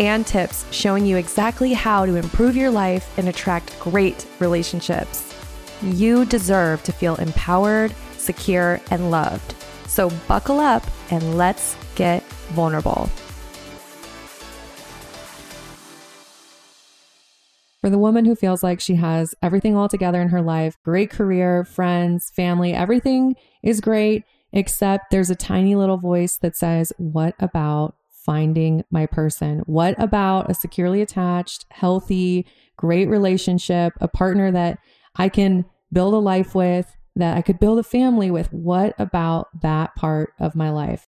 and tips showing you exactly how to improve your life and attract great relationships. You deserve to feel empowered, secure, and loved. So buckle up and let's get vulnerable. For the woman who feels like she has everything all together in her life great career, friends, family, everything is great, except there's a tiny little voice that says, What about finding my person? What about a securely attached, healthy, great relationship, a partner that I can build a life with, that I could build a family with? What about that part of my life?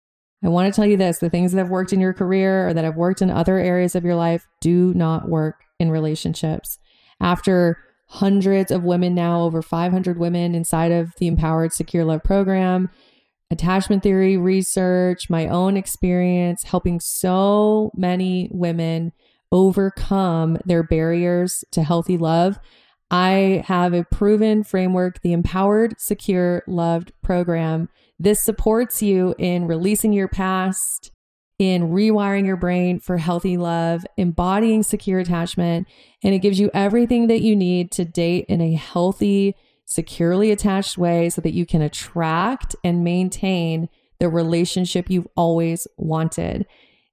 I want to tell you this the things that have worked in your career or that have worked in other areas of your life do not work in relationships. After hundreds of women now, over 500 women inside of the Empowered Secure Love program, attachment theory research, my own experience, helping so many women overcome their barriers to healthy love. I have a proven framework, the Empowered Secure Loved program. This supports you in releasing your past, in rewiring your brain for healthy love, embodying secure attachment, and it gives you everything that you need to date in a healthy, securely attached way so that you can attract and maintain the relationship you've always wanted.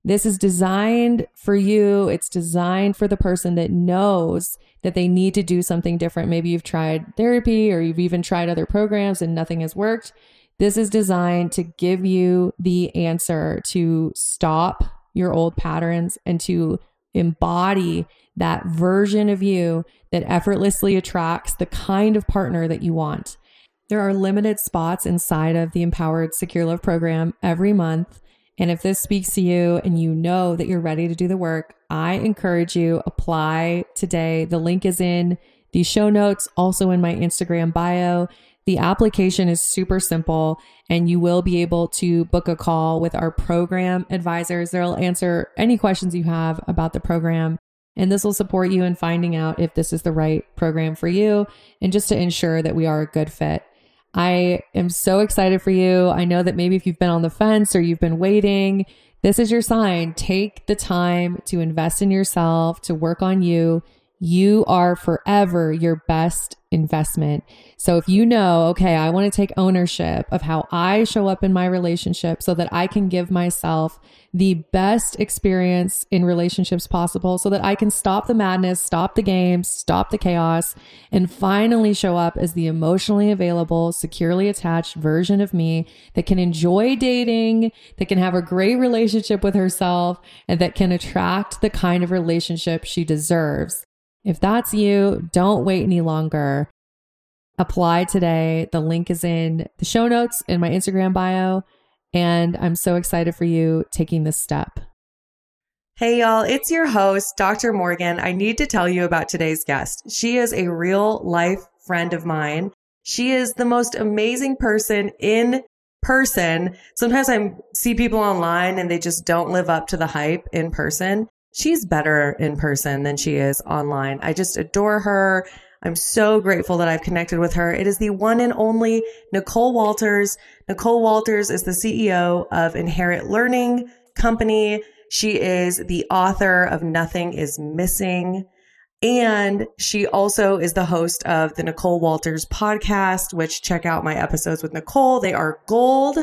This is designed for you. It's designed for the person that knows that they need to do something different. Maybe you've tried therapy or you've even tried other programs and nothing has worked. This is designed to give you the answer to stop your old patterns and to embody that version of you that effortlessly attracts the kind of partner that you want. There are limited spots inside of the Empowered Secure Love program every month. And if this speaks to you and you know that you're ready to do the work, I encourage you apply today. The link is in the show notes, also in my Instagram bio. The application is super simple and you will be able to book a call with our program advisors. They'll answer any questions you have about the program and this will support you in finding out if this is the right program for you and just to ensure that we are a good fit. I am so excited for you. I know that maybe if you've been on the fence or you've been waiting, this is your sign. Take the time to invest in yourself, to work on you. You are forever your best investment. So if you know, okay, I want to take ownership of how I show up in my relationship so that I can give myself the best experience in relationships possible so that I can stop the madness, stop the games, stop the chaos, and finally show up as the emotionally available, securely attached version of me that can enjoy dating, that can have a great relationship with herself, and that can attract the kind of relationship she deserves. If that's you, don't wait any longer. Apply today. The link is in the show notes in my Instagram bio. And I'm so excited for you taking this step. Hey, y'all, it's your host, Dr. Morgan. I need to tell you about today's guest. She is a real life friend of mine. She is the most amazing person in person. Sometimes I see people online and they just don't live up to the hype in person. She's better in person than she is online. I just adore her. I'm so grateful that I've connected with her. It is the one and only Nicole Walters. Nicole Walters is the CEO of Inherit Learning Company. She is the author of Nothing is Missing. And she also is the host of the Nicole Walters podcast, which check out my episodes with Nicole. They are gold.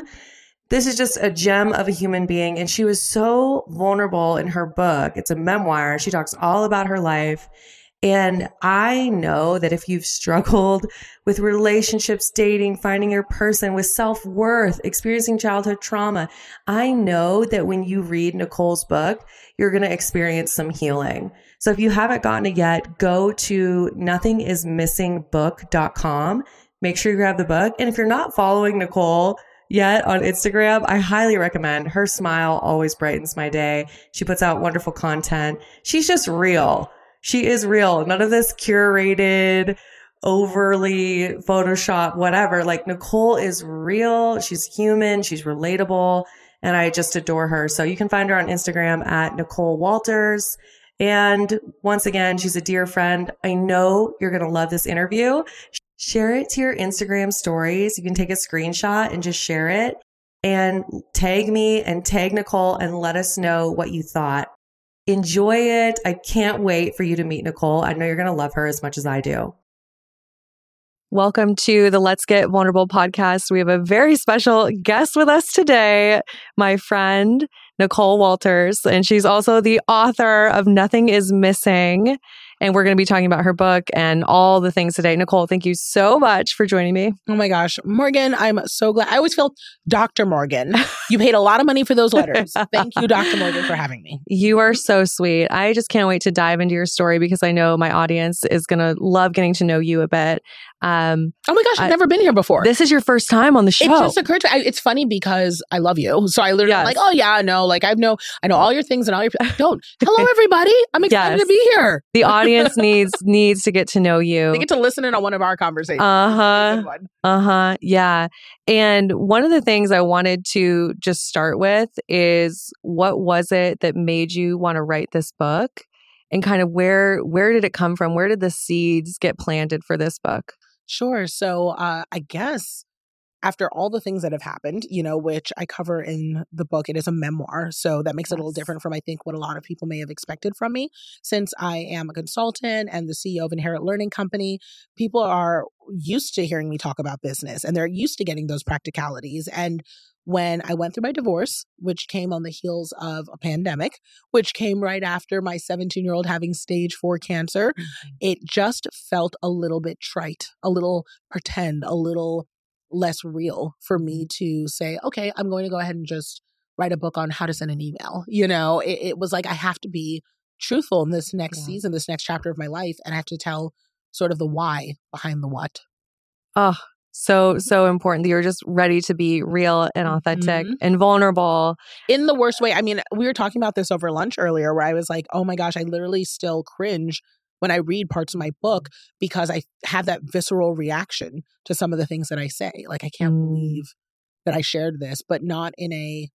This is just a gem of a human being. And she was so vulnerable in her book. It's a memoir. She talks all about her life and I know that if you've struggled with relationships, dating, finding your person, with self worth, experiencing childhood trauma, I know that when you read Nicole's book, you're going to experience some healing. So if you haven't gotten it yet, go to nothingismissingbook.com. Make sure you grab the book. And if you're not following Nicole, yet on Instagram, I highly recommend. Her smile always brightens my day. She puts out wonderful content. She's just real. She is real. None of this curated, overly Photoshop, whatever. Like Nicole is real. She's human. She's relatable. And I just adore her. So you can find her on Instagram at Nicole Walters. And once again, she's a dear friend. I know you're going to love this interview. Share it to your Instagram stories. You can take a screenshot and just share it and tag me and tag Nicole and let us know what you thought. Enjoy it. I can't wait for you to meet Nicole. I know you're going to love her as much as I do. Welcome to the Let's Get Vulnerable podcast. We have a very special guest with us today, my friend Nicole Walters, and she's also the author of Nothing is Missing. And we're going to be talking about her book and all the things today. Nicole, thank you so much for joining me. Oh my gosh. Morgan, I'm so glad. I always feel Dr. Morgan. You paid a lot of money for those letters. Thank you, Dr. Morgan, for having me. You are so sweet. I just can't wait to dive into your story because I know my audience is going to love getting to know you a bit. Um, oh my gosh, I've never been here before. This is your first time on the show. It just occurred to me. It's funny because I love you. So I literally yes. like, oh yeah, no, like I've know, I know all your things and all your, don't. Hello, everybody. I'm excited yes. to be here. The audience needs needs to get to know you. They get to listen in on one of our conversations. Uh huh. Uh huh. Yeah. And one of the things I wanted to just start with is what was it that made you want to write this book? And kind of where where did it come from? Where did the seeds get planted for this book? Sure. So uh, I guess after all the things that have happened, you know, which I cover in the book, it is a memoir. So that makes it a little different from, I think, what a lot of people may have expected from me. Since I am a consultant and the CEO of Inherit Learning Company, people are used to hearing me talk about business and they're used to getting those practicalities. And when I went through my divorce, which came on the heels of a pandemic, which came right after my 17 year old having stage four cancer, mm-hmm. it just felt a little bit trite, a little pretend, a little less real for me to say, okay, I'm going to go ahead and just write a book on how to send an email. You know, it, it was like I have to be truthful in this next yeah. season, this next chapter of my life, and I have to tell sort of the why behind the what. Oh, so so important that you're just ready to be real and authentic mm-hmm. and vulnerable in the worst way i mean we were talking about this over lunch earlier where i was like oh my gosh i literally still cringe when I read parts of my book because I have that visceral reaction to some of the things that I say. Like, I can't mm. believe that I shared this, but not in a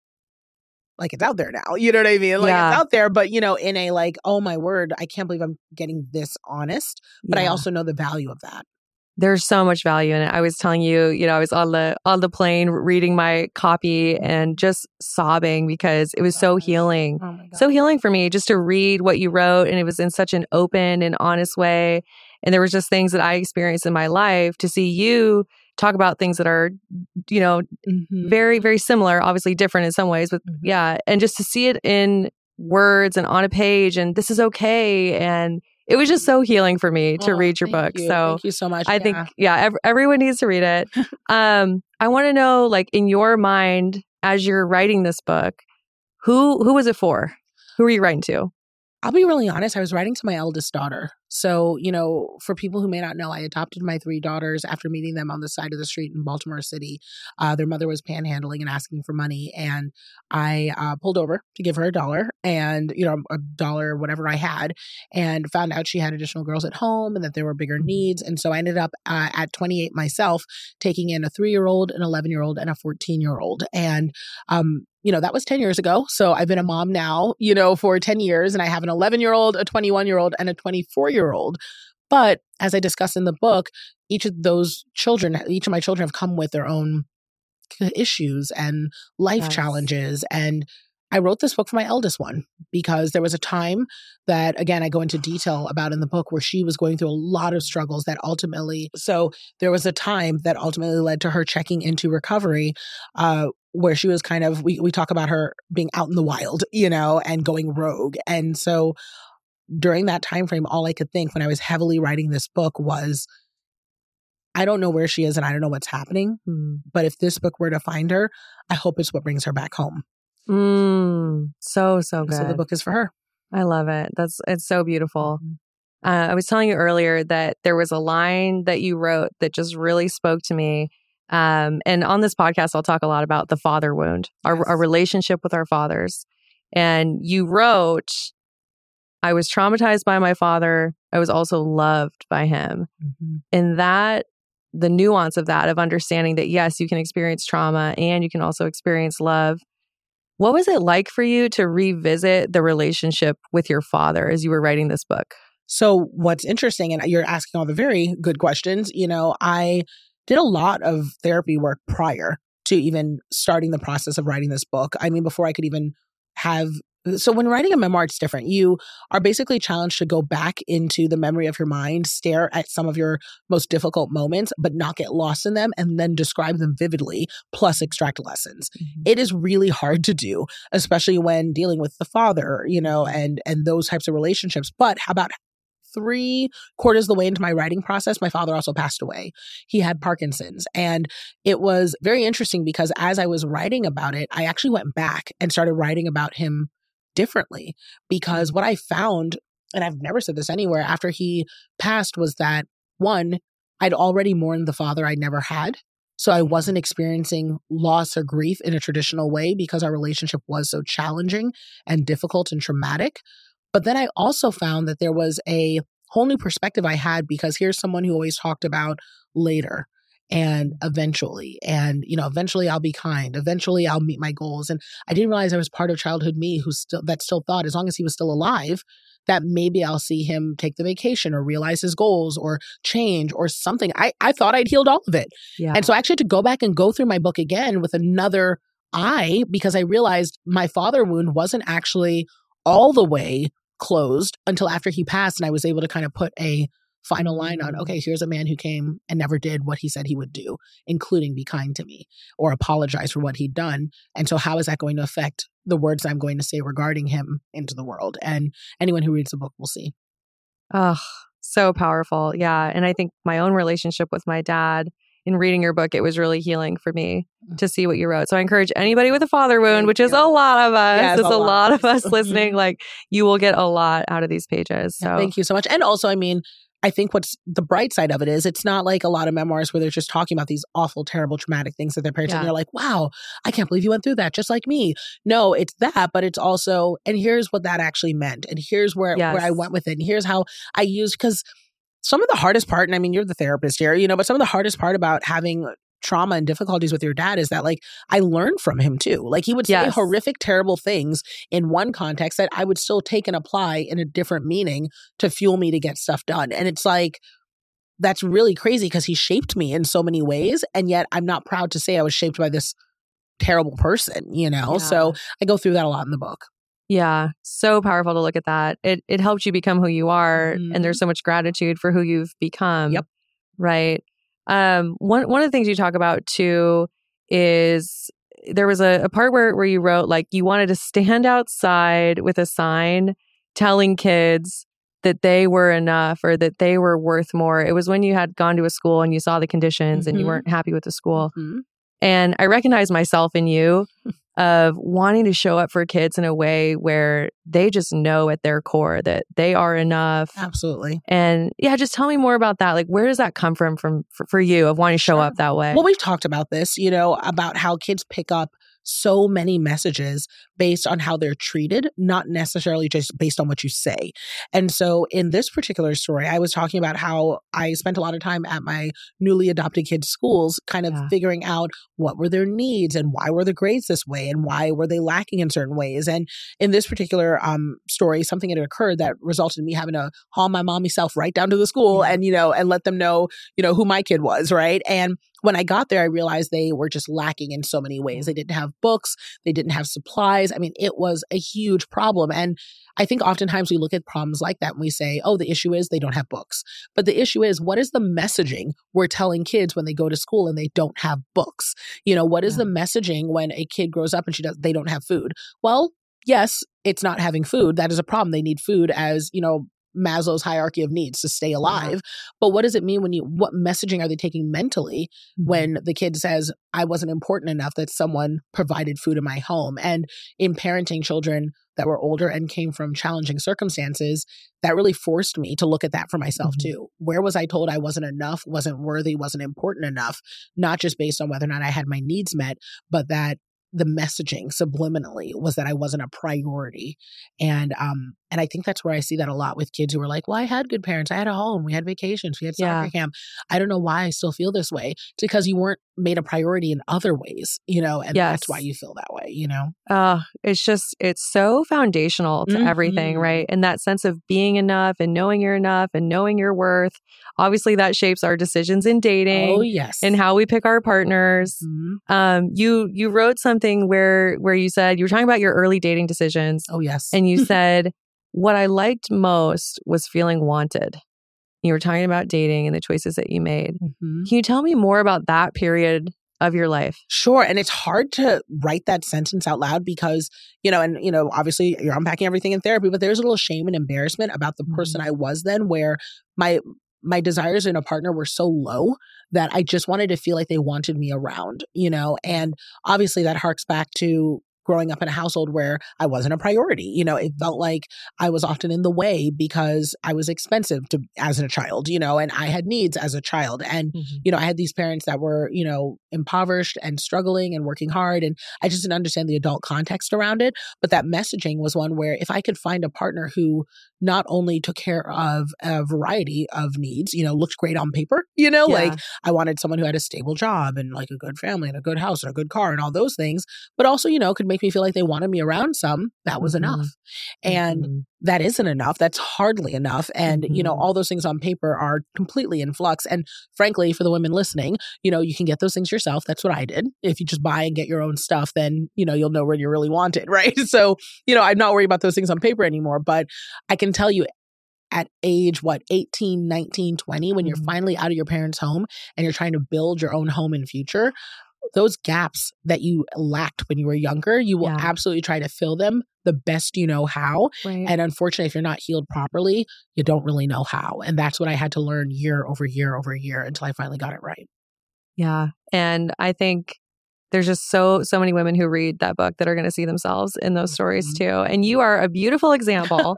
like it's out there now. You know what I mean? Like yeah. it's out there, but you know, in a like, oh my word, I can't believe I'm getting this honest. But yeah. I also know the value of that there's so much value in it. I was telling you, you know, I was on the on the plane reading my copy and just sobbing because it was so healing. Oh so healing for me just to read what you wrote and it was in such an open and honest way. And there was just things that I experienced in my life to see you talk about things that are, you know, mm-hmm. very, very similar, obviously different in some ways, but mm-hmm. yeah. And just to see it in words and on a page and this is okay and it was just so healing for me to oh, read your book. You. So thank you so much. I yeah. think, yeah, ev- everyone needs to read it. um, I want to know, like, in your mind, as you're writing this book, who who was it for? Who are you writing to? I'll be really honest. I was writing to my eldest daughter. So, you know, for people who may not know, I adopted my three daughters after meeting them on the side of the street in Baltimore City. Uh, their mother was panhandling and asking for money. And I uh, pulled over to give her a dollar and, you know, a dollar, whatever I had, and found out she had additional girls at home and that there were bigger mm-hmm. needs. And so I ended up uh, at 28 myself taking in a three year old, an 11 year old, and a 14 year old. And, um, you know, that was 10 years ago. So I've been a mom now, you know, for 10 years, and I have an 11 year old, a 21 year old, and a 24 year old. But as I discuss in the book, each of those children, each of my children have come with their own uh, issues and life yes. challenges. And I wrote this book for my eldest one because there was a time that, again, I go into detail about in the book where she was going through a lot of struggles that ultimately, so there was a time that ultimately led to her checking into recovery, uh, where she was kind of, we, we talk about her being out in the wild, you know, and going rogue. And so during that time frame, all I could think when I was heavily writing this book was, I don't know where she is and I don't know what's happening. Mm. But if this book were to find her, I hope it's what brings her back home. Mm, so, so good. So the book is for her. I love it. That's, it's so beautiful. Mm-hmm. Uh, I was telling you earlier that there was a line that you wrote that just really spoke to me. Um, and on this podcast, I'll talk a lot about the father wound, our, our relationship with our fathers. And you wrote, I was traumatized by my father. I was also loved by him. Mm-hmm. And that, the nuance of that, of understanding that, yes, you can experience trauma and you can also experience love. What was it like for you to revisit the relationship with your father as you were writing this book? So, what's interesting, and you're asking all the very good questions, you know, I did a lot of therapy work prior to even starting the process of writing this book. I mean, before I could even have so when writing a memoir it's different. You are basically challenged to go back into the memory of your mind stare at some of your most difficult moments but not get lost in them and then describe them vividly plus extract lessons. Mm-hmm. it is really hard to do especially when dealing with the father you know and and those types of relationships. But how about three quarters of the way into my writing process my father also passed away. He had parkinson's and it was very interesting because as i was writing about it i actually went back and started writing about him differently because what i found and i've never said this anywhere after he passed was that one i'd already mourned the father i never had so I wasn't experiencing loss or grief in a traditional way because our relationship was so challenging and difficult and traumatic. But then I also found that there was a whole new perspective I had because here's someone who always talked about later and eventually and you know eventually I'll be kind eventually I'll meet my goals and I didn't realize I was part of childhood me who still that still thought as long as he was still alive that maybe I'll see him take the vacation or realize his goals or change or something I I thought I'd healed all of it Yeah. and so I actually had to go back and go through my book again with another eye because I realized my father wound wasn't actually all the way closed until after he passed. And I was able to kind of put a final line on okay, here's a man who came and never did what he said he would do, including be kind to me or apologize for what he'd done. And so, how is that going to affect the words I'm going to say regarding him into the world? And anyone who reads the book will see. Oh, so powerful. Yeah. And I think my own relationship with my dad in reading your book, it was really healing for me mm. to see what you wrote. So I encourage anybody with a father wound, Thank which is you. a lot of us, Yeah, it's it's a a lot. lot. of us listening, like you will get a lot out of these pages. So Yeah, thank you so much. And also, I mean, I think what's the bright side of it is it's not like a lot of memoirs where they're just talking about these awful, terrible, traumatic things that their parents. Yeah. And you're like, wow, I can't believe you went through that just like me. No, it's that, but it's also, and here's what that actually meant. And here's where, where I went with it. And here's how I used, because some of the hardest part, and I mean, you're the therapist here, you know, but some of the hardest part about having trauma and difficulties with your dad is that like I learned from him too. Like he would say Yes. horrific, terrible things in one context that I would still take and apply in a different meaning to fuel me to get stuff done. And it's like, that's really crazy because he shaped me in so many ways. And yet I'm not proud to say I was shaped by this terrible person, you know? Yeah. So I go through that a lot in the book. Yeah, so powerful to look at that. It it helps you become who you are, Mhm. and there's so much gratitude for who you've become. Yep. Right. Um. One one of the things you talk about too is there was a, a part where where you wrote like you wanted to stand outside with a sign telling kids that they were enough or that they were worth more. It was when you had gone to a school and you saw the conditions and you Mhm. weren't happy with the school. Mhm. And I recognize myself in you of wanting to show up for kids in a way where they just know at their core that they are enough. Absolutely. And yeah, just tell me more about that. Like, where does that come from from for, for you of wanting to show Sure. up that way? Well, we've talked about this, you know, about how kids pick up so many messages based on how they're treated, not necessarily just based on what you say. And so in this particular story, I was talking about how I spent a lot of time at my newly adopted kids' schools, kind of Yeah. figuring out what were their needs and why were the grades this way and why were they lacking in certain ways. And in this particular um, story, something had occurred that resulted in me having to haul my mommy self right down to the school and, you know, and let them know, you know, who my kid was, right? And when I got there, I realized they were just lacking in so many ways. Mm-hmm. They didn't have books, they didn't have supplies. I mean, it was a huge problem. And I think oftentimes we look at problems like that and we say, oh, the issue is they don't have books. But the issue is, what is the messaging we're telling kids when they go to school and they don't have books? You know, what is Yeah. the messaging when a kid grows up and she does, they don't have food? Well, yes, it's not having food. That is a problem. They need food as, you know, Maslow's hierarchy of needs to stay alive. But what does it mean when you, what messaging are they taking mentally Mm-hmm. when the kid says, I wasn't important enough that someone provided food in my home? And in parenting children that were older and came from challenging circumstances, that really forced me to look at that for myself Mhm. too. Where was I told I wasn't enough, wasn't worthy, wasn't important enough, not just based on whether or not I had my needs met, but that the messaging subliminally was that I wasn't a priority. And um and I think that's where I see that a lot with kids who are like, Well, I had good parents. I had a home. We had vacations. We had soccer Yeah. camp. I don't know why I still feel this way. It's because you weren't made a priority in other ways, you know, and that's why you feel that way, you know? Uh, it's just, it's so foundational to everything, Mhm. right? And that sense of being enough and knowing you're enough and knowing your worth. Obviously, that shapes our decisions in dating Oh yes. and how we pick our partners. Mhm. Um, you you wrote something where where you said you were talking about your early dating decisions, Oh yes. and you said what I liked most was feeling wanted. You were talking about dating and the choices that you made. Mhm. Can you tell me more about that period of your life? Sure. And it's hard to write that sentence out loud because, you know, and, you know, obviously you're unpacking everything in therapy, but there's a little shame and embarrassment about the person I was then where my, my desires in a partner were so low that I just wanted to feel like they wanted me around, you know, and obviously that harks back to growing up in a household where I wasn't a priority. You know, it felt like I was often in the way because I was expensive to as a child, you know, and I had needs as a child. And mm-hmm. you know, I had these parents that were, you know, impoverished and struggling and working hard. And I just didn't understand the adult context around it. But that messaging was one where if I could find a partner who not only took care of a variety of needs, you know, looked great on paper, you know, like I wanted someone who had a stable job and like a good family and a good house and a good car and all those things, but also, you know, could make me feel like they wanted me around some, that was Mhm. enough. And Mhm. that isn't enough. That's hardly enough. And, you know, Mhm. all those things on paper are completely in flux. And frankly, for the women listening, you know, you can get those things yourself. That's what I did. If you just buy and get your own stuff, then, you know, you'll know where you really want it. Right. So, you know, I'm not worried about those things on paper anymore. But I can tell you at age, what, 18, 19, 20, when you're Mhm. finally out of your parents' home and you're trying to build your own home in future, those gaps that you lacked when you were younger, you will Yeah. absolutely try to fill them the best you know how. Right. And unfortunately, if you're not healed properly, you don't really know how. And that's what I had to learn year over year over year until I finally got it right. Yeah. And I think there's just so so many women who read that book that are going to see themselves in those stories Mhm. too. And you are a beautiful example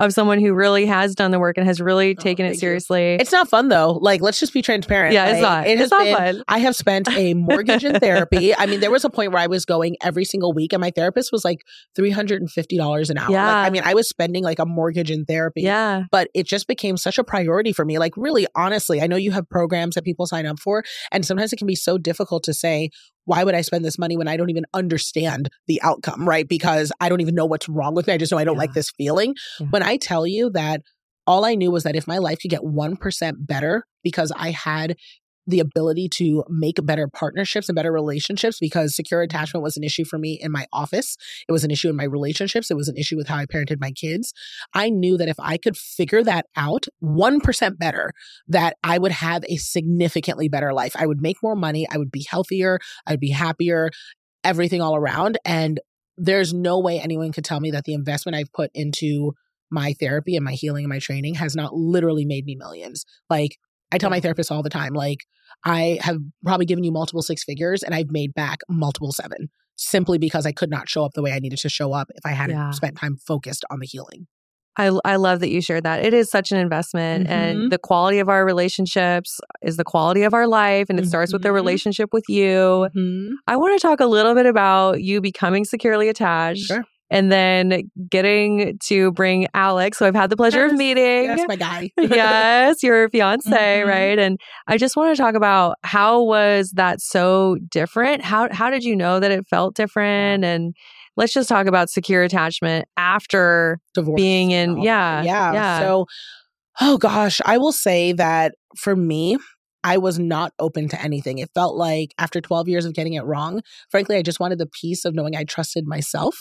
of someone who really has done the work and has really Oh, taken it thank you. seriously. It's not fun though. Like, let's just be transparent. yeah, it's not. It has it's not been, fun. I have spent a mortgage in therapy. I mean, there was a point where I was going every single week, and my therapist was like three hundred and fifty dollars an hour. Like, Yeah. I mean, I was spending like a mortgage in therapy. Yeah. But it just became such a priority for me. Like, really, honestly, I know you have programs that people sign up for, and sometimes it can be so difficult to say, why would I spend this money when I don't even understand the outcome, right? Because I don't even know what's wrong with me. I just know I don't Yeah. like this feeling. Yeah. When I tell you that all I knew was that if my life could get 1% better because I had the ability to make better partnerships and better relationships because secure attachment was an issue for me in my office. It was an issue in my relationships. It was an issue with how I parented my kids. I knew that if I could figure that out 1% better, that I would have a significantly better life. I would make more money. I would be healthier. I would be happier, everything all around. And there's no way anyone could tell me that the investment I've put into my therapy and my healing and my training has not literally made me millions. Like I tell my therapist all the time, like I have probably given you multiple six figures and I've made back multiple seven simply because I could not show up the way I needed to show up if I hadn't Yeah. spent time focused on the healing. I, I love that you shared that. It is such an investment, Mhm. and the quality of our relationships is the quality of our life, and it starts with the Mhm. relationship with you. I want to talk a little bit about you becoming securely attached. Sure. And then getting to bring Alex, who I've had the pleasure of meeting. Yes, my guy. yes, your fiance, Mhm. right? And I just want to talk about how was that so different? How how did you know that it felt different? And let's just talk about secure attachment after Divorce. being in yeah. yeah. Yeah. So, oh gosh, I will say that for me, I was not open to anything. It felt like after 12 years of getting it wrong, frankly, I just wanted the peace of knowing I trusted myself.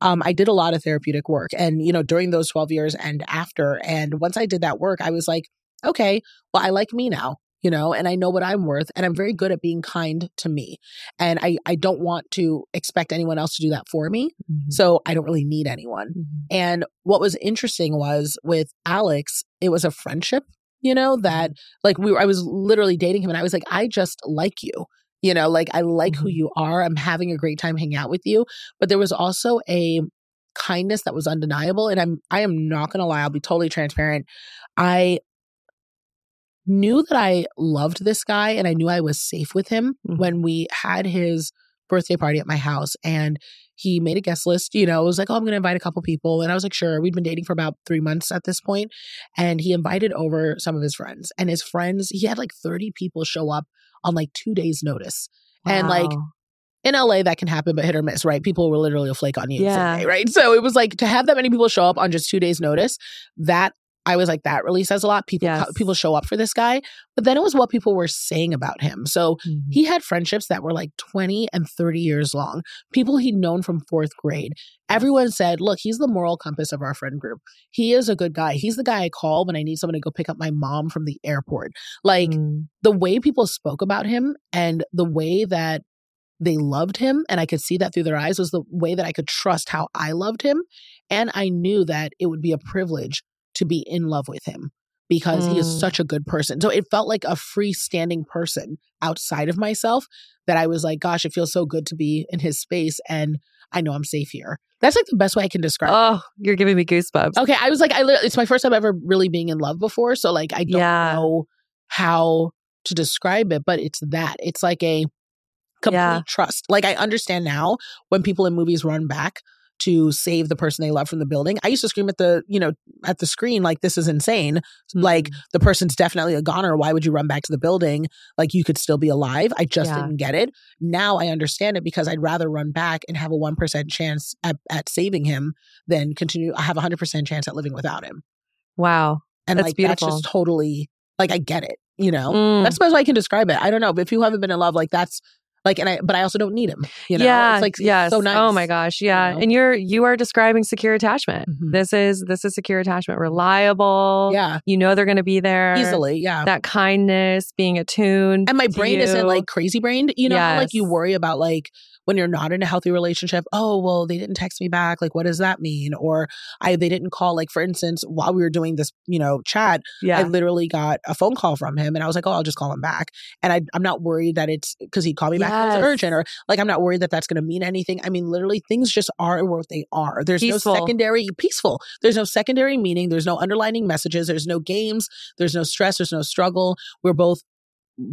Um, I did a lot of therapeutic work and, you know, during those 12 years and after. And once I did that work, I was like, okay, well, I like me now. you know, and I know what I'm worth and I'm very good at being kind to me. And I, I don't want to expect anyone else to do that for me. Mhm. So I don't really need anyone. Mhm. And what was interesting was with Alex, it was a friendship, you know, that like we were, I was literally dating him and I was like, I just like you. You know, like I like who Mhm. you are. I'm having a great time hanging out with you. But there was also a kindness that was undeniable. And I'm I am not gonna lie, I'll be totally transparent. I knew that I loved this guy and I knew I was safe with him Mhm. when we had his birthday party at my house and he made a guest list, you know, it was like, oh, I'm going to invite a couple people. And I was like, sure. We'd been dating for about three months at this point, And he invited over some of his friends. And his friends, he had like 30 people show up on like two days' notice. And like in LA, that can happen, but hit or miss, right? People will literally flake on you. Yeah. day, right. So it was like to have that many people show up on just two days' notice, that I was like, that really says a lot. People, Yes. people show up for this guy. But then it was what people were saying about him. So Mhm. he had friendships that were like 20 and 30 years long. People he'd known from fourth grade. Everyone said, look, he's the moral compass of our friend group. He is a good guy. He's the guy I call when I need someone to go pick up my mom from the airport. Like Mm. the way people spoke about him and the way that they loved him, and I could see that through their eyes, was the way that I could trust how I loved him. And I knew that it would be a privilege to be in love with him because he is Mm. such a good person. So it felt like a freestanding person outside of myself that I was like, gosh, it feels so good to be in his space and I know I'm safe here. That's like the best way I can describe. Oh, you're giving me goosebumps. Okay, I was like, I li- it's my first time ever really being in love before, so like I don't Yeah. know how to describe it, but it's that. It's like a complete Yeah. trust. Like I understand now when people in movies run back to save the person they love from the building. I used to scream at the, you know, at the screen like this is insane. Like Mm. the person's definitely a goner. Why would you run back to the building? Like you could still be alive. I just Yeah. didn't get it. Now I understand it because I'd rather run back and have a 1% chance at, at saving him than continue. I have a 100% chance at living without him. Wow. And That's like beautiful. that's just totally like I get it, you know? Mm. That's the best way I can describe it. I don't know. But if you haven't been in love, like that's like and I but I also don't need him. You know? yeah. It's like yes. so nice. Oh my gosh. Yeah. know? And you're you are describing secure attachment. Mhm. This is this is secure attachment. Reliable. Yeah. You know they're gonna be there. Easily. Yeah. That kindness, being attuned. and my to brain isn't like crazy brained. You know, how, like you worry about like when you're not in a healthy relationship. Oh, well, they didn't text me back. Like, what does that mean? Or I they didn't call. Like, for instance, while we were doing this, you know, chat, yeah. I literally got a phone call from him, and I was like, oh, I'll just call him back. And I, I'm not worried that it's because he called me back. and It urgent, or like I'm not worried that that's going to mean anything. I mean, literally, things just are what they are. There's Peaceful. no secondary peaceful. There's no secondary meaning. There's no underlining messages. There's no games. There's no stress. There's no struggle. We're both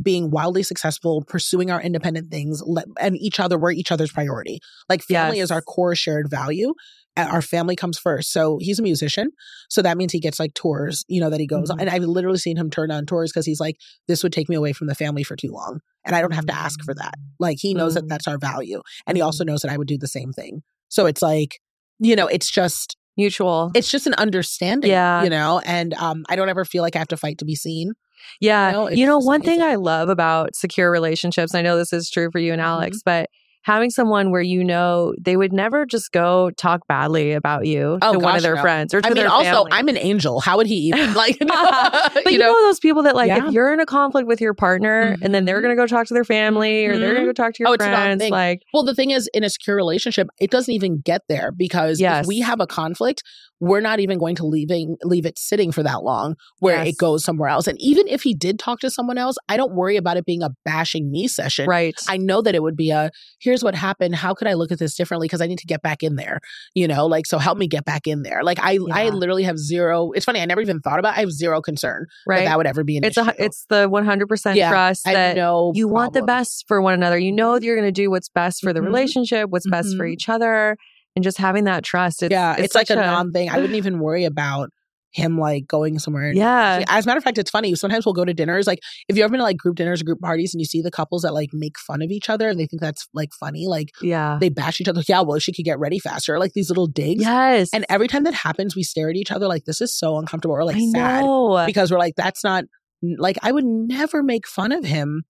being wildly successful, pursuing our independent things, le- and each other, we're each other's priority. Like family Yes. is our core shared value. Our family comes first. So he's a musician. So that means he gets like tours, you know, that he goes on. Mhm. And I've literally seen him turn on tours because he's like, this would take me away from the family for too long. And I don't have to ask for that. Like he knows that Mm. that's our value. And he also knows that I would do the same thing. So it's like, you know, it's just, Mutual. it's just an understanding, Yeah. you know, and um, I don't ever feel like I have to fight to be seen. Yeah. know, you know, one thing. I love about secure relationships, I know this is true for you and Alex, Mm-hmm. but having someone where you know they would never just go talk badly about you Oh, to one of their no. friends or to I mean, their also, family. I'm an angel. How would he even like? but you, know, those people that like Yeah. if you're in a conflict with your partner and then they're Mhm. going to go talk to their family or they're going to go talk to your Oh, it's an odd friends like Well, the thing is, in a secure relationship, it doesn't even get there because Yes. if we have a conflict, we're not even going to leaving leave it sitting for that long where Yes. it goes somewhere else. And even if he did talk to someone else, I don't worry about it being a bashing me session. right I know that it would be a here's what happened. How could I look at this differently? Because I need to get back in there. You know, like so help me get back in there. Like I I literally have zero. It's funny. I never even thought about. It. I have zero concern that right that would ever be an it's issue. a it's the 100% trust I that have no you want the best for one another you know that you're going to do what's best for the Mhm. relationship what's best for Mhm. each other and just having that trust it's, yeah, it's, like a such non thing. I wouldn't even worry about him like going somewhere. yeah As a matter of fact, it's funny. Sometimes we'll go to dinners. Like if you've ever been to like group dinners or group parties and you see the couples that like make fun of each other and they think that's like funny, like yeah they bash each other. Yeah, well, she could get ready faster. Like these little digs. yes And every time that happens, we stare at each other like this is so uncomfortable or like I sad know. because we're like that's not like I would never make fun of him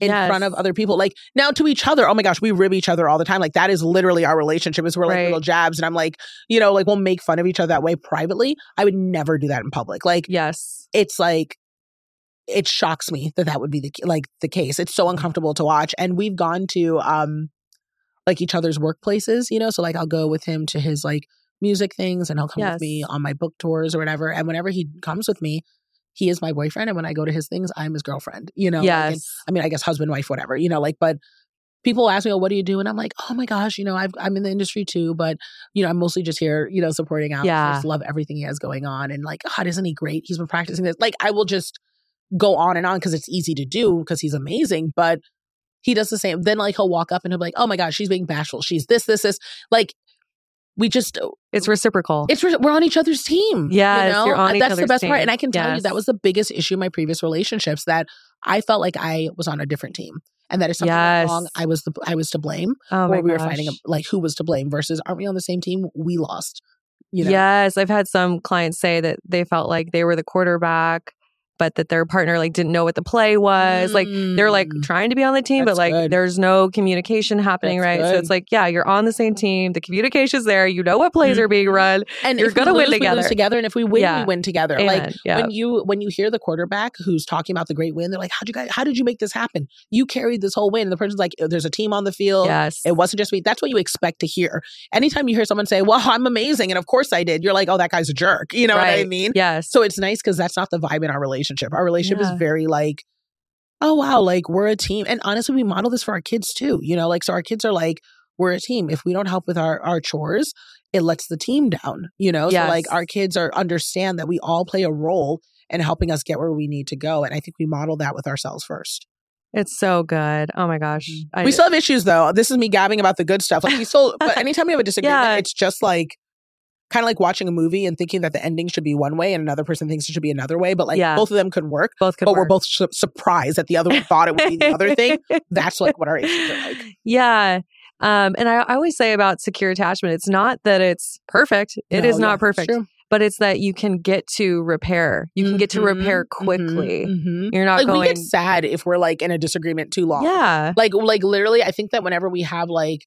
in Yes. front of other people. Like now to each other, oh my gosh, we rib each other all the time. Like that is literally our relationship. Is we're like Right. little jabs, and I'm like, you know, like we'll make fun of each other that way privately. I would never do that in public. Like yes it's like it shocks me that that would be the like the case. It's so uncomfortable to watch. And we've gone to um like each other's workplaces, you know. So like I'll go with him to his like music things, and he'll come Yes. with me on my book tours or whatever. And whenever he comes with me, he is my boyfriend, and when I go to his things, I'm his girlfriend. You know. like, and- yes. I mean, I guess husband, wife, whatever. You know, like but. People ask me, "Oh, what do you do?" And I'm like, "Oh my gosh, you know, I've, I'm in the industry too, but you know, I'm mostly just here, you know, supporting Alex. I Yeah. just love everything he has going on, and like, God, isn't he great? He's been practicing this. Like, I will just go on and on because it's easy to do because he's amazing, but he does the same. Then like he'll walk up and he'll be like, "Oh my gosh, she's being bashful. She's this, this, this." Like, we just uh, It's reciprocal. it's we're on each other's team. Yeah, you know? you're on uh, each That's the best part, and I can tell you that was the biggest issue in my previous relationships that I felt like I was on a different team. And that if something Yes. went wrong, I was the I was to blame, oh or we were gosh. fighting like who was to blame. Versus, aren't we on the same team? We lost. You know, Yes, I've had some clients say that they felt like they were the quarterback, but that their partner like didn't know what the play was. Like they're like Mm. trying to be on the team, but like good. there's no communication happening, That's right? So it's like, yeah, you're on the same team. The communication's there. You know what plays are being Mhm. run. and you're if we gonna win lose, we lose together. together, and if we win, Yeah. we win together. Like yeah. when you when you hear the quarterback who's talking about the great win, they're like, "How'd you guys? How did you make this happen? You carried this whole win." And the person's like, "There's a team on the field. yes. It wasn't just me." That's what you expect to hear. Anytime you hear someone say, "Well, I'm amazing," and of course I did, you're like, "Oh, that guy's a jerk." You know what I mean? Yes. So it's nice because that's not the vibe in our relationship. Our relationship Yeah. is very like, oh wow, like we're a team. And honestly, we model this for our kids too. You know, like so our kids are like, we're a team. If we don't help with our our chores, it lets the team down. You know, so like our kids are understand that we all play a role in helping us get where we need to go. And I think we model that with ourselves first. it's so good. Oh my gosh. Mm. I, we still have issues though. This is me gabbing about the good stuff. Like we still, but anytime we have a disagreement, Yeah. it's just like kind of like watching a movie and thinking that the ending should be one way and another person thinks it should be another way. But like Yeah. both of them could work. both could but we're both su- surprised that the other one thought it would be the other thing. That's like what our issues are like. Yeah. Um, and I, I always say about secure attachment, it's not that it's perfect. It No, is not perfect, but it's that you can get to repair. You can get to repair Mhm, quickly. mhm, mhm. You're not Like going. we get sad if we're like in a disagreement too long. yeah. Like like literally, I think that whenever we have like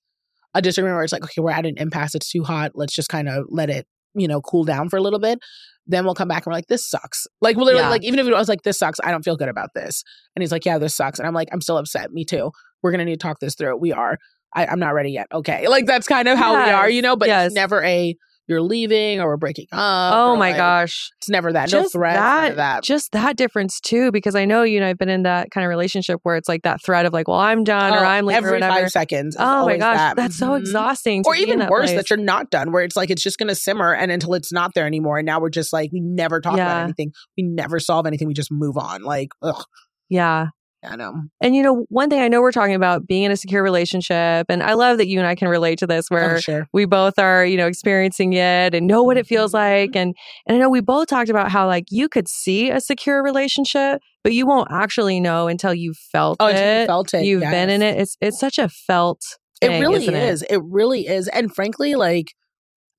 a disagreement where it's like, okay, we're at an impasse, it's too hot, let's just kind of let it, you know, cool down for a little bit. Then we'll come back and we're like, this sucks. Like literally, Yeah. like even if it was like, this sucks, I don't feel good about this. And he's like, yeah, this sucks. And I'm like, I'm still upset. Me too. We're gonna need to talk this through. We are. I, I'm not ready yet. Okay. Like that's kind of how we are, you know, but yes. it's never a you're leaving or we're breaking up. Oh my like, gosh. It's never that. no Just threat. that, that. just that difference too, because I know you know I've been in that kind of relationship where it's like that threat of like, well, I'm done or Oh, I'm leaving or every five seconds. Oh my gosh, that. that's so Mhm. exhausting. to Or be in even that worse, place. that you're not done, where it's like it's just going to simmer and until it's not there anymore. And now we're just like, we never talk about anything. We never solve anything. We just move on. Like, ugh, yeah. I know. And you know, one thing I know we're talking about being in a secure relationship, and I love that you and I can relate to this where Oh, sure. we both are, you know, experiencing it and know what it feels Mhm. like. And and I know we both talked about how like you could see a secure relationship, but you won't actually know until you've felt Oh, it. you felt it. You've been in it. It's it's such a felt It really is. It? really is. And frankly, like,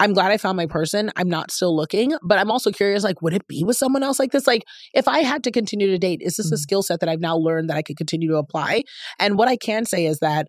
I'm glad I found my person. I'm not still looking, but I'm also curious, like, would it be with someone else like this? Like, if I had to continue to date, is this a Mhm. skill set that I've now learned that I could continue to apply? And what I can say is that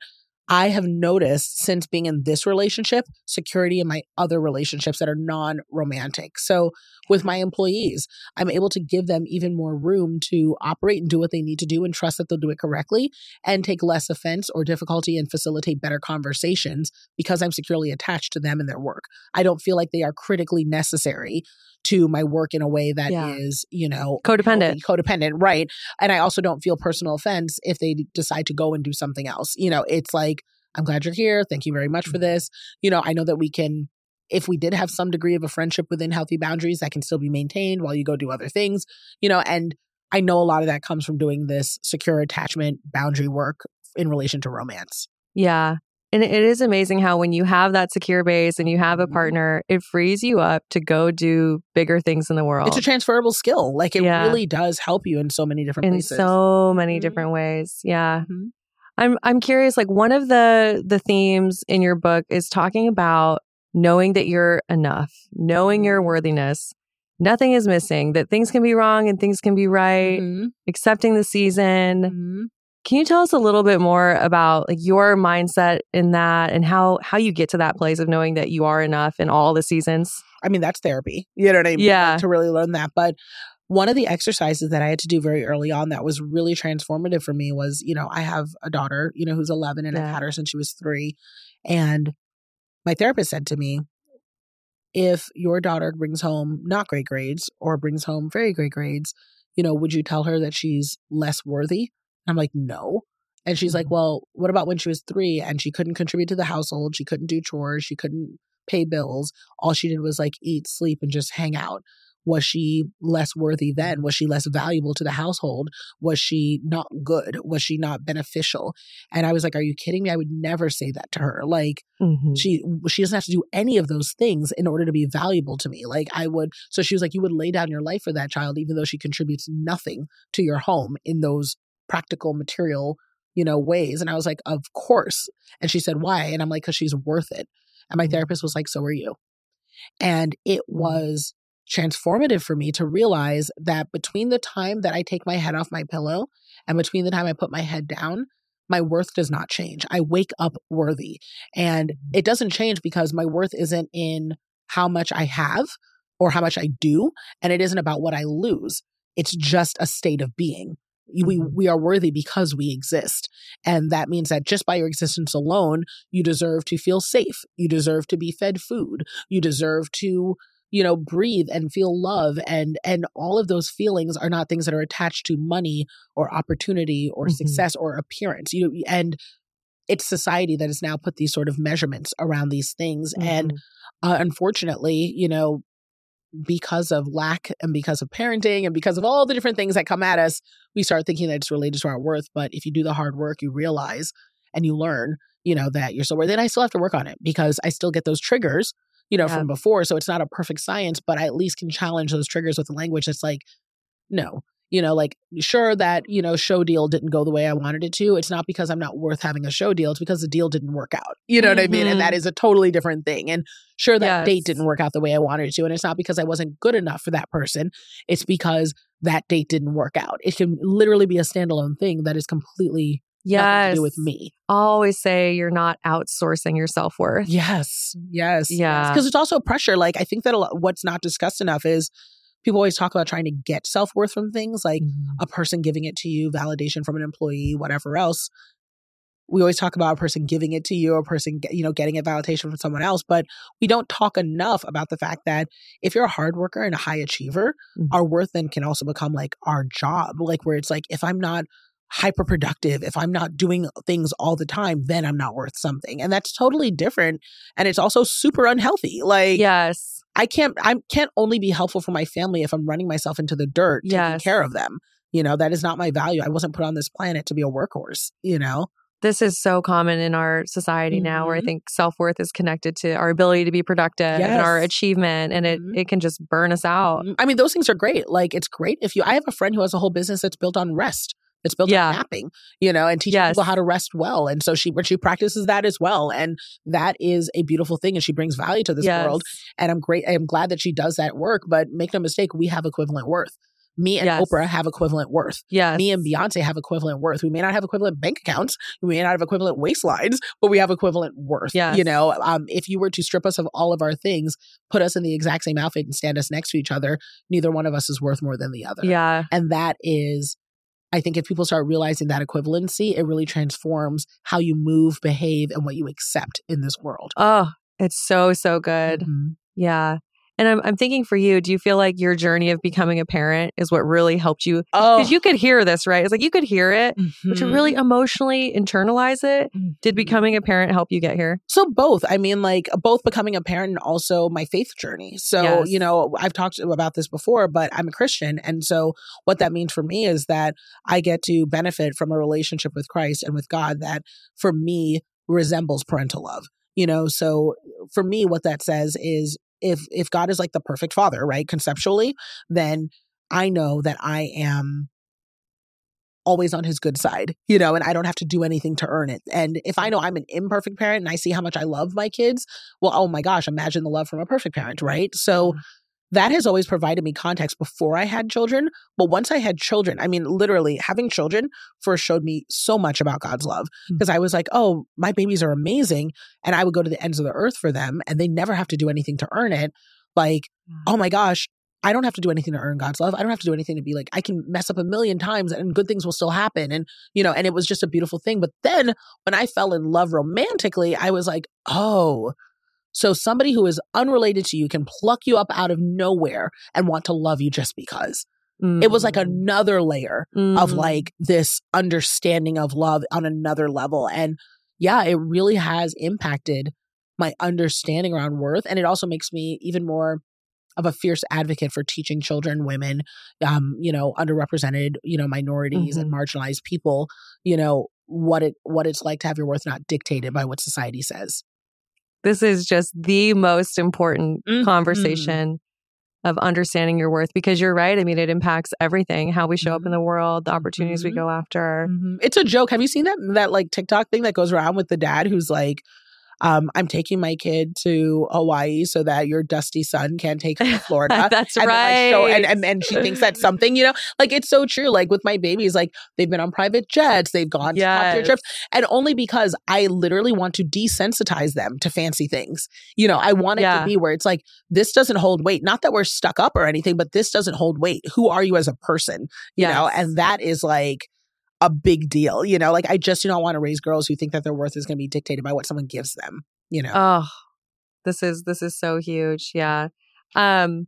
I have noticed since being in this relationship, security in my other relationships that are non romantic. So, with my employees, I'm able to give them even more room to operate and do what they need to do and trust that they'll do it correctly and take less offense or difficulty and facilitate better conversations because I'm securely attached to them and their work. I don't feel like they are critically necessary to my work in a way that is, Yeah. you know, Codependent. codependent, right? And I also don't feel personal offense if they decide to go and do something else. You know, it's like, I'm glad you're here. Thank you very much for this. You know, I know that we can if we did have some degree of a friendship within healthy boundaries that can still be maintained while you go do other things, you know, and I know a lot of that comes from doing this secure attachment boundary work in relation to romance. Yeah. And it is amazing how when you have that secure base and you have a Mhm. partner, it frees you up to go do bigger things in the world. It's a transferable skill. Like it Yeah. really does help you in so many different places. in places. so many Mhm. different ways. Yeah. Mhm. I'm I'm curious like one of the the themes in your book is talking about knowing that you're enough, knowing your worthiness. Nothing is missing, that things can be wrong and things can be right, Mhm. accepting the season. Mhm. Can you tell us a little bit more about like your mindset in that and how how you get to that place of knowing that you are enough in all the seasons? I mean, that's therapy. You know what I mean? Yeah. To really learn that. But one of the exercises that I had to do very early on that was really transformative for me was, you know, I have a daughter, you know, who's 11 and I've had her since she was three. And my therapist said to me, if your daughter brings home not great grades or brings home very great grades, you know, would you tell her that she's less worthy? I'm like, no. And she's like, mm-hmm. well, what about when she was three and she couldn't contribute to the household? She couldn't do chores. She couldn't pay bills. All she did was like eat, sleep, and just hang out. Was she less worthy then? Was she less valuable to the household? Was she not good? Was she not beneficial? And I was like, Are you kidding me? I would never say that to her. Like, Mhm. she she doesn't have to do any of those things in order to be valuable to me like i would so she was like you would lay down your life for that child even though she contributes nothing to your home in those practical material you know ways and i was like of course and she said why and i'm like because she's worth it and my Mhm. therapist was like so are you and it was transformative for me to realize that between the time that i take my head off my pillow and between the time i put my head down my worth does not change. I wake up worthy. And it doesn't change because my worth isn't in how much I have or how much I do. And it isn't about what I lose. It's just a state of being. We, Mhm. we are worthy because we exist. And that means that just by your existence alone, you deserve to feel safe. You deserve to be fed food. You deserve to you know breathe and feel love and and all of those feelings are not things that are attached to money or opportunity or Mhm. success or appearance you know and it's society that has now put these sort of measurements around these things and Mhm. uh, unfortunately you know because of lack and because of parenting and because of all the different things that come at us we start thinking that it's related to our worth but if you do the hard work you realize and you learn you know that you're so worthy and i still have to work on it because i still get those triggers you know Yeah. from before so it's not a perfect science but i at least can challenge those triggers with the language that's like no you know like sure that you know show deal didn't go the way i wanted it to it's not because i'm not worth having a show deal it's because the deal didn't work out you know what i mean and that mm-hmm. is a totally different thing and sure that Yes. date didn't work out the way i wanted it to and it's not because i wasn't good enough for that person it's because that date didn't work out it can literally be a standalone thing that is completely Yes. to do with me Always say you're not outsourcing your self worth. Yes, yes, Yeah. Because it's also pressure. Like I think that a lot, what's not discussed enough is people always talk about trying to get self worth from things, like a person giving it to you, validation from an employee, whatever else. We always talk about a person giving it to you, a person get- you know getting a validation from someone else, but we don't talk enough about the fact that if you're a hard worker and a high achiever, Mhm. our worth then can also become like our job, like where it's like if I'm not hyper productive, if I'm not doing things all the time, then I'm not worth something. And that's totally different. And it's also super unhealthy. Like Yes. I can't I can't only be helpful for my family if I'm running myself into the dirt taking care of them. You know, that is not my value. I wasn't put on this planet to be a workhorse, you know? This is so common in our society now where I Mhm. think self worth is connected to our ability to be productive and our achievement, and it, Mhm. it can just burn us out. I mean, those things are great. Like it's great if you I have a friend who has a whole business that's built on rest. It's built Yeah. on napping, you know, and teaching Yes. people how to rest well. And so she, she practices that as well. And that is a beautiful thing. And she brings value to this yes. world. And I'm great. I'm glad that she does that work. But make no mistake, we have equivalent worth. Me and Yes. Oprah have equivalent worth. Yes. Me and Beyonce have equivalent worth. We may not have equivalent bank accounts. We may not have equivalent waistlines, but we have equivalent worth. Yes. You know, um, if you were to strip us of all of our things, put us in the exact same outfit and stand us next to each other, neither one of us is worth more than the other. yeah. And that is, I think if people start realizing that equivalency, it really transforms how you move, behave, and what you accept in this world. Oh, it's so, so good. Mhm. Yeah. And I'm, I'm thinking for you, do you feel like your journey of becoming a parent is what really helped you? Oh, Because you could hear this, right? It's like you could hear it, but to really emotionally internalize it, did Mhm. becoming a parent help you get here? So both. I mean, like both becoming a parent and also my faith journey. So, Yes. you know, I've talked about this before, but I'm a Christian. And so what that means for me is that I get to benefit from a relationship with Christ and with God that for me resembles parental love. You know, so for me, what that says is if if God is like the perfect father, right, conceptually, then I know that I am always on his good side, you know, and I don't have to do anything to earn it. And if I know I'm an imperfect parent and I see how much I love my kids, well, oh my gosh, imagine the love from a perfect parent, right? So mm. That has always provided me context before I had children. But once I had children, I mean, literally having children first showed me so much about God's love because I was like, oh, my babies are amazing. And I would go to the ends of the earth for them and they never have to do anything to earn it. Like, Mm. oh my gosh, I don't have to do anything to earn God's love. I don't have to do anything to be like, I can mess up a million times and good things will still happen. And, you know, and it was just a beautiful thing. But then when I fell in love romantically, I was like, oh, so somebody who is unrelated to you can pluck you up out of nowhere and want to love you just because. It was like Mm. another layer of Mm. like this understanding of love on another level. And yeah, it really has impacted my understanding around worth. And it also makes me even more of a fierce advocate for teaching children, women, um, you know, underrepresented, you know, minorities and marginalized people, you know, what it what it's like to have your worth not dictated by what society says. This is just the most important Mhm. conversation of understanding your worth because you're right. I mean, it impacts everything how we show up in the world, the opportunities we Mhm. go after. It's a joke. Have you seen that that like TikTok thing that goes around with the dad who's like, um, I'm taking my kid to Hawaii so that your dusty son can take her to Florida. That's and right. show- and, and and she thinks that's something, you know, like it's so true. Like with my babies, like they've been on private jets, they've gone to top tier trips, and only because I literally want to desensitize them to fancy things. You know, I want it Yeah. to be where it's like this doesn't hold weight. Not that we're stuck up or anything, but this doesn't hold weight. Who are you as a person? You know, and that is like a big deal. You know, like I just do not want to raise girls who think that their worth is going to be dictated by what someone gives them. You know, Oh, this is this is so huge. Yeah. Um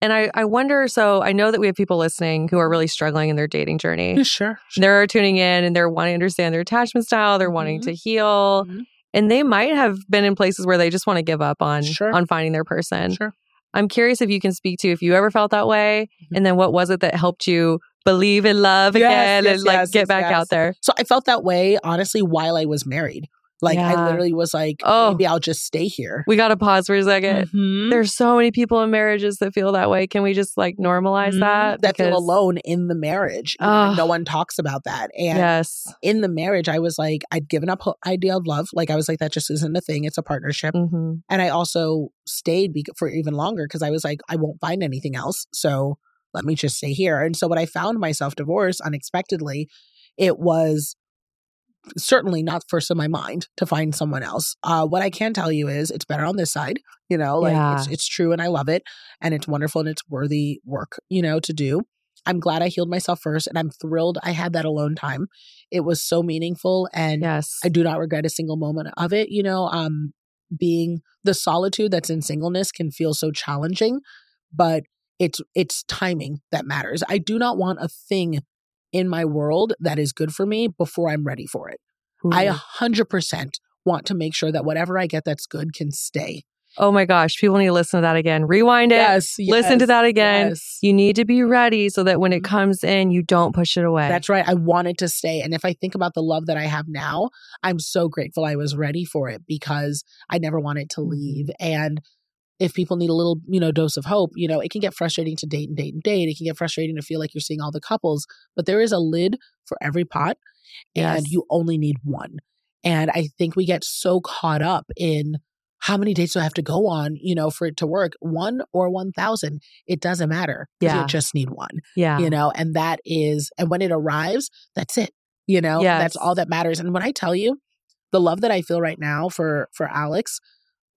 and I I wonder so I know that we have people listening who are really struggling in their dating journey. Sure. sure. They're tuning in and they're wanting to understand their attachment style, they're wanting Mhm. to heal. Mhm. And they might have been in places where they just want to give up on Sure. on finding their person. Sure. I'm curious if you can speak to if you ever felt that way Mhm. and then what was it that helped you believe in love Yes, again yes, and like yes, get back out there. So I felt that way, honestly, while I was married. Like I literally was like, Oh. maybe I'll just stay here. We got to pause for a 2nd Mhm. There's so many people in marriages that feel that way. Can we just like normalize Mhm. that? That feel alone in the marriage. Ugh. no one talks about that. And Yes. in the marriage, I was like, I'd given up idea of love. Like I was like, that just isn't a thing. It's a partnership. hmm And I also stayed bec for even longer because I was like, I won't find anything else. So let me just stay here. And so when I found myself divorced unexpectedly, it was certainly not first in my mind to find someone else. Uh, what I can tell you is it's better on this side. You know, like Yeah. it's it's true and I love it and it's wonderful and it's worthy work, you know, to do. I'm glad I healed myself first and I'm thrilled I had that alone time. It was so meaningful and Yes. I do not regret a single moment of it. You know, um, being the solitude that's in singleness can feel so challenging, but it's it's timing that matters. I do not want a thing in my world that is good for me before I'm ready for it. I a Ooh. hundred percent want to make sure that whatever I get that's good can stay. oh my gosh. People need to listen to that again. Rewind it. Yes, Listen to that again. yes. You need to be ready so that when it Mhm. comes in, you don't push it away. That's right. I want it to stay. And if I think about the love that I have now, I'm so grateful I was ready for it because I never want it to Mhm. leave. And if people need a little, you know, dose of hope, you know, it can get frustrating to date and date and date. It can get frustrating to feel like you're seeing all the couples, but there is a lid for every pot and Yes. you only need one. And I think we get so caught up in how many dates do I have to go on, you know, for it to work? One or 1,000. It doesn't matter. Yeah. You just need one yeah. you know, and that is, and when it arrives, that's it, you know, that's all that matters. And when I tell you the love that I feel right now for, for Alex,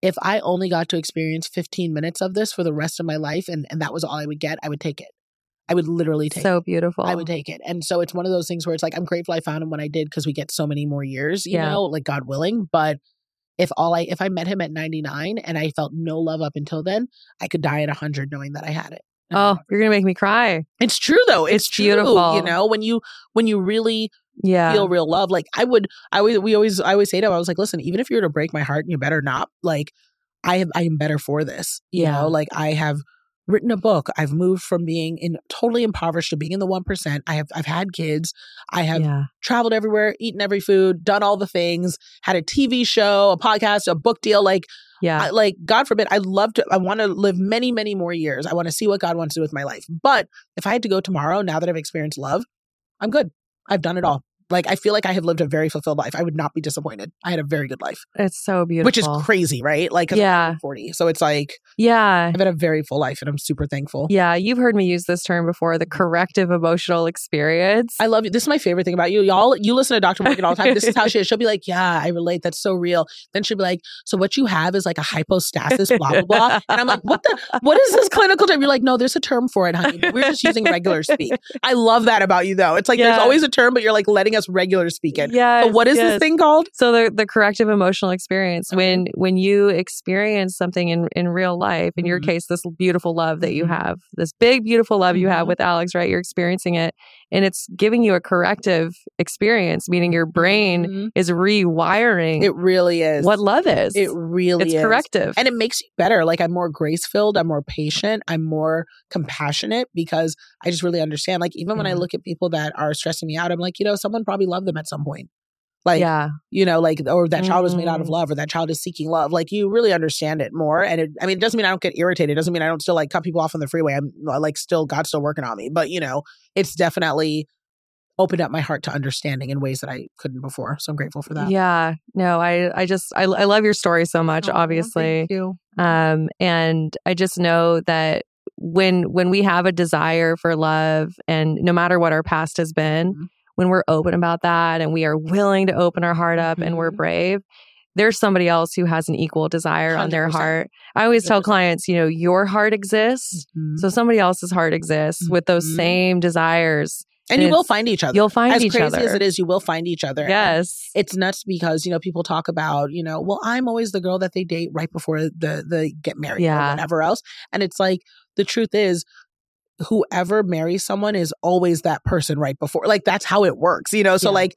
if I only got to experience 15 minutes of this for the rest of my life and, and that was all I would get, I would take it. I would literally take it. so it. beautiful. I would take it. And so it's one of those things where it's like, I'm grateful I found him when I did because we get so many more years, you Yeah. know, like God willing. But if all I, if I met him at 99 and I felt no love up until then, I could die at 100 knowing that I had it. Oh, you're gonna make me cry. it's true though. It's, It's true, beautiful. You know, when you when you really Yeah. feel real love, like I would, I always we always I always say to him, I was like, listen, even if you were to break my heart, and you better not. Like, I am I am better for this. You Yeah. know, like I have written a book. I've moved from being in totally impoverished to being in the one percent. I have I've had kids. I have yeah. traveled everywhere, eaten every food, done all the things, had a TV show, a podcast, a book deal. Like Yeah. I, like God forbid, I love to. I want to live many, many more years. I want to see what God wants to do with my life. But if I had to go tomorrow, now that I've experienced love, I'm good. I've done it all. Like I feel like I have lived a very fulfilled life. I would not be disappointed. I had a very good life, It's so beautiful. which is crazy, right? Like Yeah. 40. So it's like Yeah. I've had a very full life and I'm super thankful. Yeah. You've heard me use this term before the mm-hmm. corrective emotional experience. I love you. This is my favorite thing about you. Y'all, you listen to Dr. Morgan all the time. This is how she is. She'll be like, Yeah, I relate. That's so real. Then she'll be like, So what you have is like a hypostasis, blah, blah, blah. And I'm like, What the what is this clinical term? You're like, No, there's a term for it, honey. We're just using regular speak. I love that about you though. It's like there's always a term, but you're like letting us regular speak it. Yes, But what is yes. this thing called? So the the corrective emotional experience Okay. when when you experience something in in real life, in your Mhm. case, this beautiful love that you Mhm. have, this big beautiful love you have Mhm. with Alex, right? You're experiencing it, and it's giving you a corrective experience, meaning your brain Mhm. is rewiring It really is. what love is. it really is. it's is. corrective. And it makes you better. Like I'm more grace filled. I'm more patient. I'm more compassionate because I just really understand. Like even when I Mhm. look at people that are stressing me out, I'm like, you know, someone probably loved them at some point. Like, yeah, you know, like, or that child was made out of Mm. love or that child is seeking love. Like you really understand it more. And it, I mean, it doesn't mean I don't get irritated. It doesn't mean I don't still like cut people off on the freeway. I'm uh, like still, God's still working on me. But, you know, it's definitely opened up my heart to understanding in ways that I couldn't before. So I'm grateful for that. yeah. No, I I just I I love your story so much. Aw, obviously, Thank you. um and i just know that when when we have a desire for love and no matter what our past has been Mhm. When we're open about that and we are willing to open our heart up and we're Mhm. brave there's somebody else who has an equal desire on their heart i always tell 100%. clients you know your heart exists Mhm. so somebody else's heart exists with those Mhm. same desires and you will find each other. you'll find as each other as crazy as it is, you will find each other. And yes it's nuts because you know people talk about you know well I'm always the girl that they date right before the the get married Yeah. or whatever else, and it's like the truth is whoever marries someone is always that person right before like that's how it works you know so Yeah. like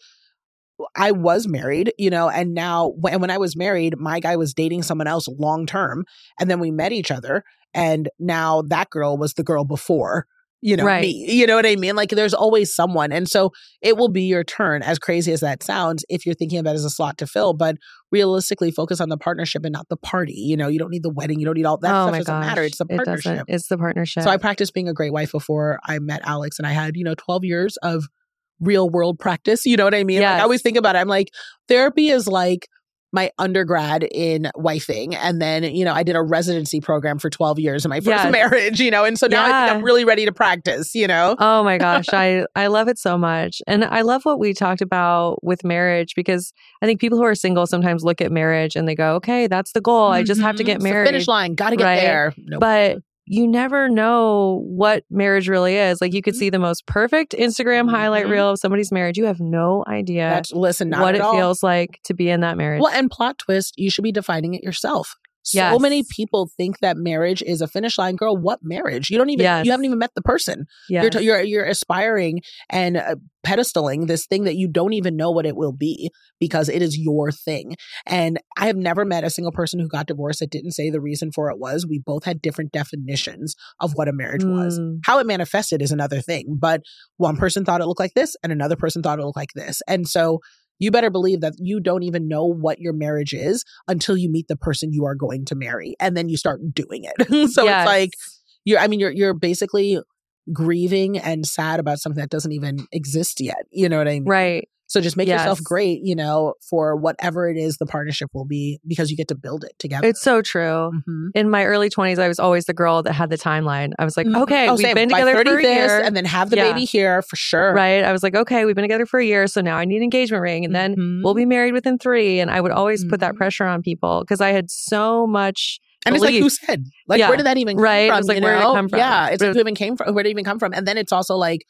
I was married, you know, and now when, when I was married, my guy was dating someone else long term. And then we met each other. And now that girl was the girl before, you know, Right. me. You know what I mean? Like there's always someone. And so it will be your turn, as crazy as that sounds, if you're thinking of it as a slot to fill. But realistically, focus on the partnership and not the party. You know, you don't need the wedding. You don't need all that oh stuff. my doesn't gosh matter. It's the partnership. doesn't it's the partnership So I practiced being a great wife before I met Alex, and I had you know 12 years of real world practice. You know what I mean? Like I always think about it. I'm like, therapy is like my undergrad in wifing, and then you know I did a residency program for 12 years in my first Yes. marriage. You know, and so now I think I'm really ready to practice. You know? Oh my gosh, I I love it so much. And I love what we talked about with marriage because I think people who are single sometimes look at marriage and they go, "Okay, that's the goal. I just have to Mhm. get It's the married." finish line. Got to get Right. there. Nope. But you never know what marriage really is. Like you could Mhm. see the most perfect Instagram highlight Mhm. reel of somebody's marriage. You have no idea That's listen, what it all. feels like to be in that marriage. Well, and plot twist, you should be defining it yourself. So Yes. many people think that marriage is a finish line. Girl, what marriage? You don't even Yes. you haven't even met the person. yeah. You're, t- you're you're aspiring and uh, pedestaling this thing that you don't even know what it will be because it is your thing. And I have never met a single person who got divorced that didn't say the reason for it was we both had different definitions of what a marriage was. Mm. How it manifested is another thing, but one person thought it looked like this and another person thought it looked like this. And so you better believe that you don't even know what your marriage is until you meet the person you are going to marry and then you start doing it. so Yes. it's like you're I mean you're you're basically grieving and sad about something that doesn't even exist yet. You know what I mean? right. So just make yourself great, you know, for whatever it is the partnership will be because you get to build it together. It's so true. Mhm. In my early 20s, I was always the girl that had the timeline. I was like, Mhm. okay, Oh, we've same. been By together 30 for a this, year. and then have the Yeah. baby here for sure. right. I was like, okay, we've been together for a year. So now I need an engagement ring. And then Mhm. we'll be married within three. And I would always put that Mhm. pressure on people because I had so much. And it's like, who said? Like, Yeah. where did that even come Right. from? It's like, you where did it come from? Yeah, it's like, who even came from? Where did it even come from? And then it's also like,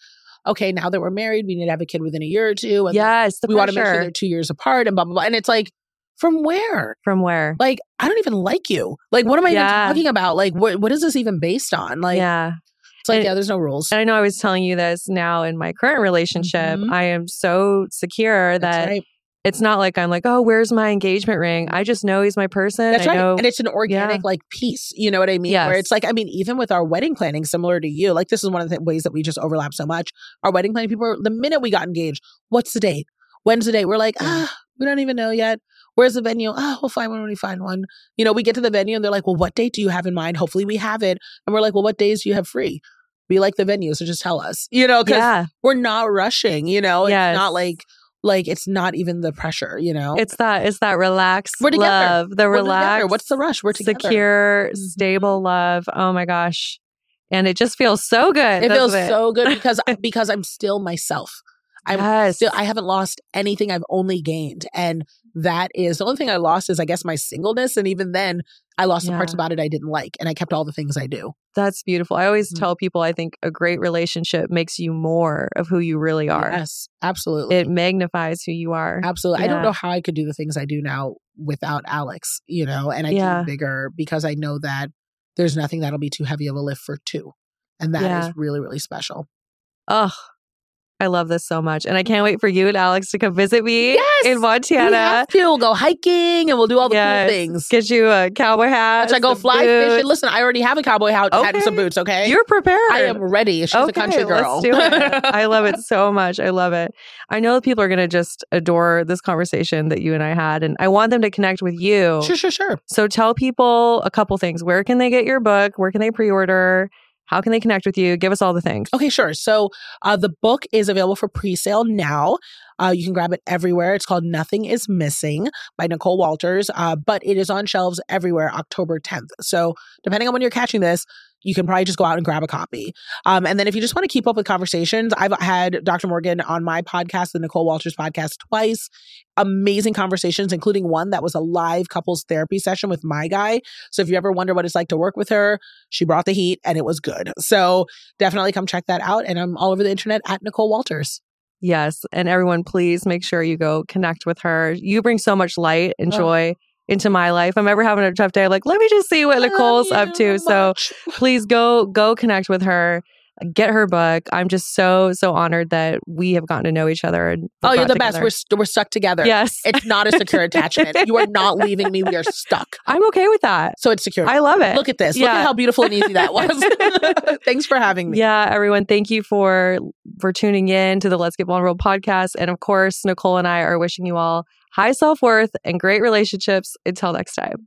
okay, now that we're married, we need to have a kid within a year or two. And Yes, the we want to make sure they're two years apart and blah, blah, blah. And it's like, from where? From where? Like, I don't even like you. Like, what am I Yeah. even talking about? Like, what what is this even based on? Like, yeah. it's like, And- yeah, there's no rules. And I know I was telling you this now in my current relationship. Mhm. I am so secure That's that right. It's not like I'm like, oh, where's my engagement ring? I just know he's my person. That's I right. know. And it's an organic Yeah. like piece. You know what I mean? Where it's like, I mean, even with our wedding planning, similar to you, like this is one of the ways that we just overlap so much. Our wedding planning people, are- the minute we got engaged, what's the date? When's the date? We're like, ah, we don't even know yet. Where's the venue? Ah, we'll find one when we find one. You know, we get to the venue and they're like, well, what date do you have in mind? Hopefully we have it. And we're like, well, what days do you have free? We like the venue, so just tell us. You know, because yeah. we're not rushing, you know? Yes. It's not like Like it's not even the pressure, you know. It's that it's that relaxed We're together. love. The We're together. relaxed. What's the rush? We're together. secure, Mhm. stable love. Oh my gosh. And it just feels so good. It feels doesn't so good because because I'm still myself. I'm yes. still I haven't lost anything. I've only gained, and that is the only thing I lost is I guess my singleness, and even then I lost the parts about it I didn't like, and I kept all the things I do. That's beautiful. I always Mhm. tell people I think a great relationship makes you more of who you really are. Yes, absolutely. It magnifies who you are. Absolutely. I don't know how I could do the things I do now without Alex, you know, and I Yeah. bigger because I know that there's nothing that'll be too heavy of a lift for two. And that is Yeah. really, really special. Oh, I love this so much. And I can't wait for you and Alex to come visit me Yes! in We Montana. have to. We'll go hiking and we'll do all the Yes. cool things. Get you a cowboy hat. Watch I go fly boots. fishing. Listen, I already have a cowboy hat, hat and some boots, okay? You're prepared. I am ready. She's a country girl. Let's do it. I love it so much. I love it. I know people are going to just adore this conversation that you and I had, and I want them to connect with you. Sure, sure, sure. So tell people a couple things. Where can they get your book? Where can they pre order? How can they connect with you? Give us all the things. Okay, sure. So uh, the book is available for pre-sale now. Uh, you can grab it everywhere. It's called Nothing Is Missing by Nicole Walters, uh, but it is on shelves everywhere October 10th. So depending on when you're catching this, you can probably just go out and grab a copy. Um, and then if you just want to keep up with conversations, I've had Dr. Morgan on my podcast, the Nicole Walters podcast, twice. Amazing conversations, including one that was a live couples therapy session with my guy. So if you ever wonder what it's like to work with her, she brought the heat and it was good. So definitely come check that out. And I'm all over the internet at Nicole Walters. Yes. And everyone, please make sure you go connect with her. You bring so much light and Oh. joy into my life. I'm ever having a tough day. I'm like, let me just see what I Nicole's up to. So please go go connect with her get her book i'm just so so honored that we have gotten to know each other and oh, you're the best. We're, st- we're stuck together. yes It's not a secure attachment. You are not leaving me. We are stuck. i'm okay with that So it's secure. i love it Look at this. Look Yeah. at how beautiful and easy that was. Thanks for having me. yeah everyone thank you for for tuning in to the let's get vulnerable podcast and of course nicole and i are wishing you all high self-worth and great relationships until next time